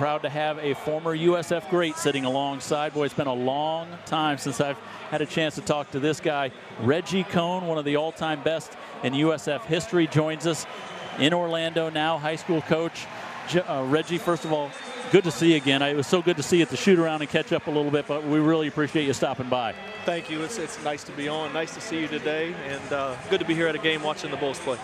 proud to have a former USF great sitting alongside. Boy, it's been a long time since I've had a chance to talk to this guy. Reggie Kohn, one of the all-time best in USF history, joins us in Orlando now, high school coach. Uh, Reggie, first of all, good to see you again. It was so good to see you at the shoot around and catch up a little bit, but we really appreciate you stopping by. Thank you. It's, it's nice to be on. Nice to see you today, and uh, good to be here at a game watching the Bulls play.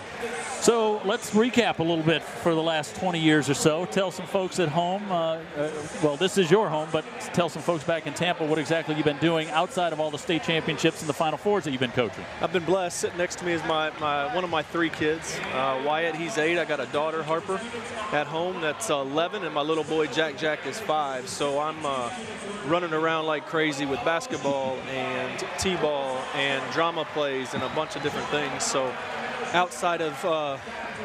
So let's recap a little bit for the last 20 years or so. Tell some folks at home, uh, uh, well, this is your home, but tell some folks back in Tampa what exactly you've been doing outside of all the state championships and the Final Fours that you've been coaching. I've been blessed. Sitting next to me is my, my one of my three kids, uh, Wyatt. He's eight. I got a daughter, Harper, at home that's 11, and my little boy Jack Jack is five. So I'm uh, running around like crazy with basketball and t-ball and drama plays and a bunch of different things. So outside of uh,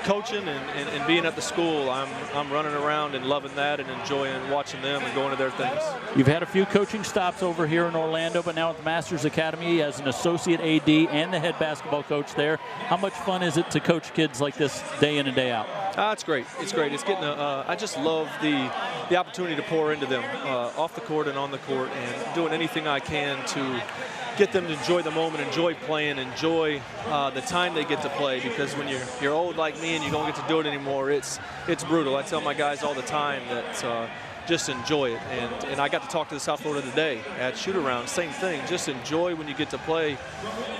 coaching and, and, and, being at the school, I'm, I'm running around and loving that and enjoying watching them and going to their things. You've had a few coaching stops over here in Orlando, but now at the Masters Academy as an associate AD and the head basketball coach there. How much fun is it to coach kids like this day in and day out? Uh, it's great. It's great. It's getting. A, uh, I just love the the opportunity to pour into them uh, off the court and on the court, and doing anything I can to get them to enjoy the moment, enjoy playing, enjoy uh, the time they get to play. Because when you're you're old like me and you don't get to do it anymore, it's it's brutal. I tell my guys all the time that uh, just enjoy it. And and I got to talk to the South Florida today at shoot around. Same thing. Just enjoy when you get to play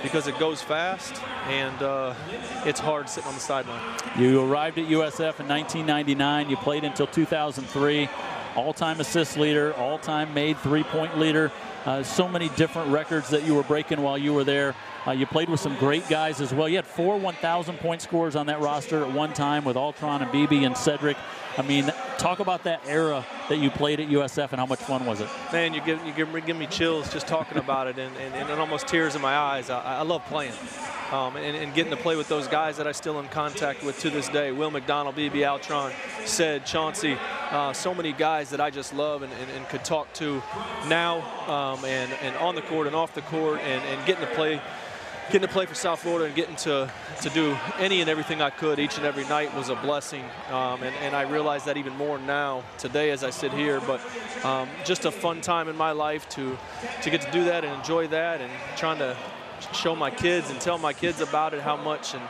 because it goes fast and uh, it's hard sitting on the sideline. You arrived at USF in 1999. You played until 2003. All-time assist leader, all-time made three-point leader. Uh, so many different records that you were breaking while you were there. Uh, you played with some great guys as well. You had four 1,000 point scores on that roster at one time with Altron and BB and Cedric. I mean, talk about that era that you played at USF and how much fun was it? Man, you give, you give, give me chills just talking about it and, and, and, almost tears in my eyes. I, I love playing um, and, and, getting to play with those guys that I still in contact with to this day. Will McDonald, BB Altron, said Chauncey, uh, so many guys that I just love and, and, could talk to now um, and, on the court and off the court and getting to play getting to play for South Florida and getting to, to do any and everything I could each and every night was a blessing. Um, and, and I realize that even more now today as I sit here. But um, just a fun time in my life to, to get to do that and enjoy that and trying to show my kids and tell my kids about it, how much and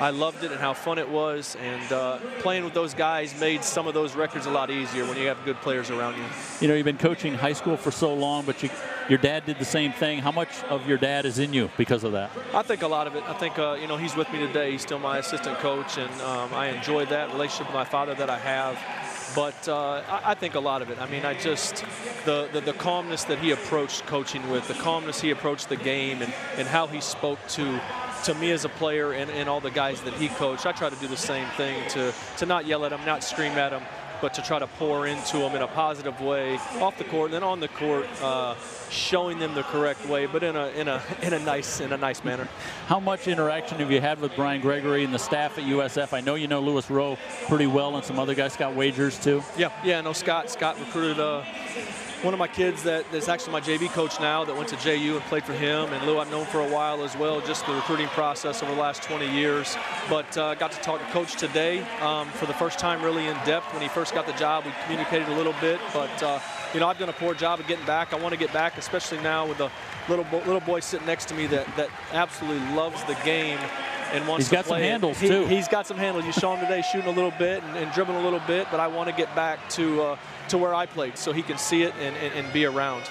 I loved it and how fun it was. And uh, playing with those guys made some of those records a lot easier when you have good players around you. You know, you've been coaching high school for so long, but you, your dad did the same thing. How much of your dad is in you because of that? I think a lot of it. I think, uh, you know, he's with me today. He's still my assistant coach, and um, I enjoy that relationship with my father that I have. But uh, I, think a lot of it. I mean, I just the, the, the calmness that he approached coaching with, the calmness he approached the game, and and how he spoke to to me as a player and, and all the guys that he coached. I try to do the same thing to to not yell at him, not scream at him, but to try to pour into them in a positive way off the court and then on the court, uh, showing them the correct way, but in a in a in a nice in a nice manner. How much interaction have you had with Brian Gregory and the staff at USF? I know you know Louis Rowe pretty well, and some other guys. Scott Wagers too. Yeah, yeah. No, Scott. Scott recruited. Uh, one of my kids that is actually my JV coach now that went to JU and played for him. And Lou I've known for a while as well, just the recruiting process over the last 20 years. But uh, got to talk to Coach today um, for the first time really in depth. When he first got the job, we communicated a little bit. But, uh, you know, I've done a poor job of getting back. I want to get back, especially now with the little, little boy sitting next to me that, that absolutely loves the game and wants to play. he's got some handles he, too. He's got some handles. You saw him today shooting a little bit and, and dribbling a little bit, but I want to get back to uh, to where I played so he can see it and, and, and be around.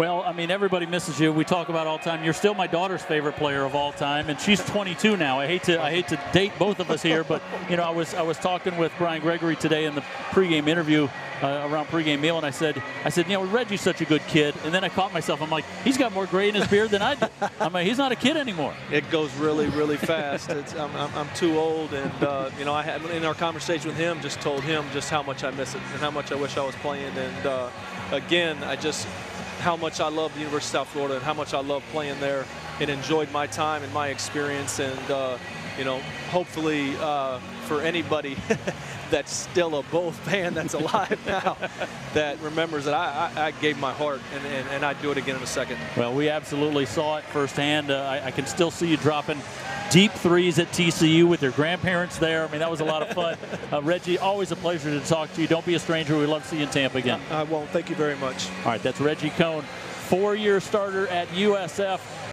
Well, I mean, everybody misses you. We talk about all time. You're still my daughter's favorite player of all time, and she's 22 now. I hate to I hate to date both of us here, but you know, I was I was talking with Brian Gregory today in the pregame interview uh, around pregame meal, and I said I said, you know, Reggie's such a good kid, and then I caught myself. I'm like, he's got more gray in his beard than I do. I'm like, he's not a kid anymore. It goes really really fast. I'm, I'm, I'm, too old, and uh, you know, I had in our conversation with him, just told him just how much I miss it and how much I wish I was playing, and uh, again, I just how much I love the University of South Florida and how much I love playing there and enjoyed my time and my experience. And, uh, you know, hopefully uh, for anybody that's still a Bull fan that's alive now that remembers that I, I, I gave my heart and, and, and, I'd do it again in a second. Well, we absolutely saw it firsthand. Uh, I, I, can still see you dropping deep threes at TCU with your grandparents there. I mean, that was a lot of fun. Uh, Reggie, always a pleasure to talk to you. Don't be a stranger. We love to see you in Tampa again. I won't. Thank you very much. All right, that's Reggie Kohn, four-year starter at USF.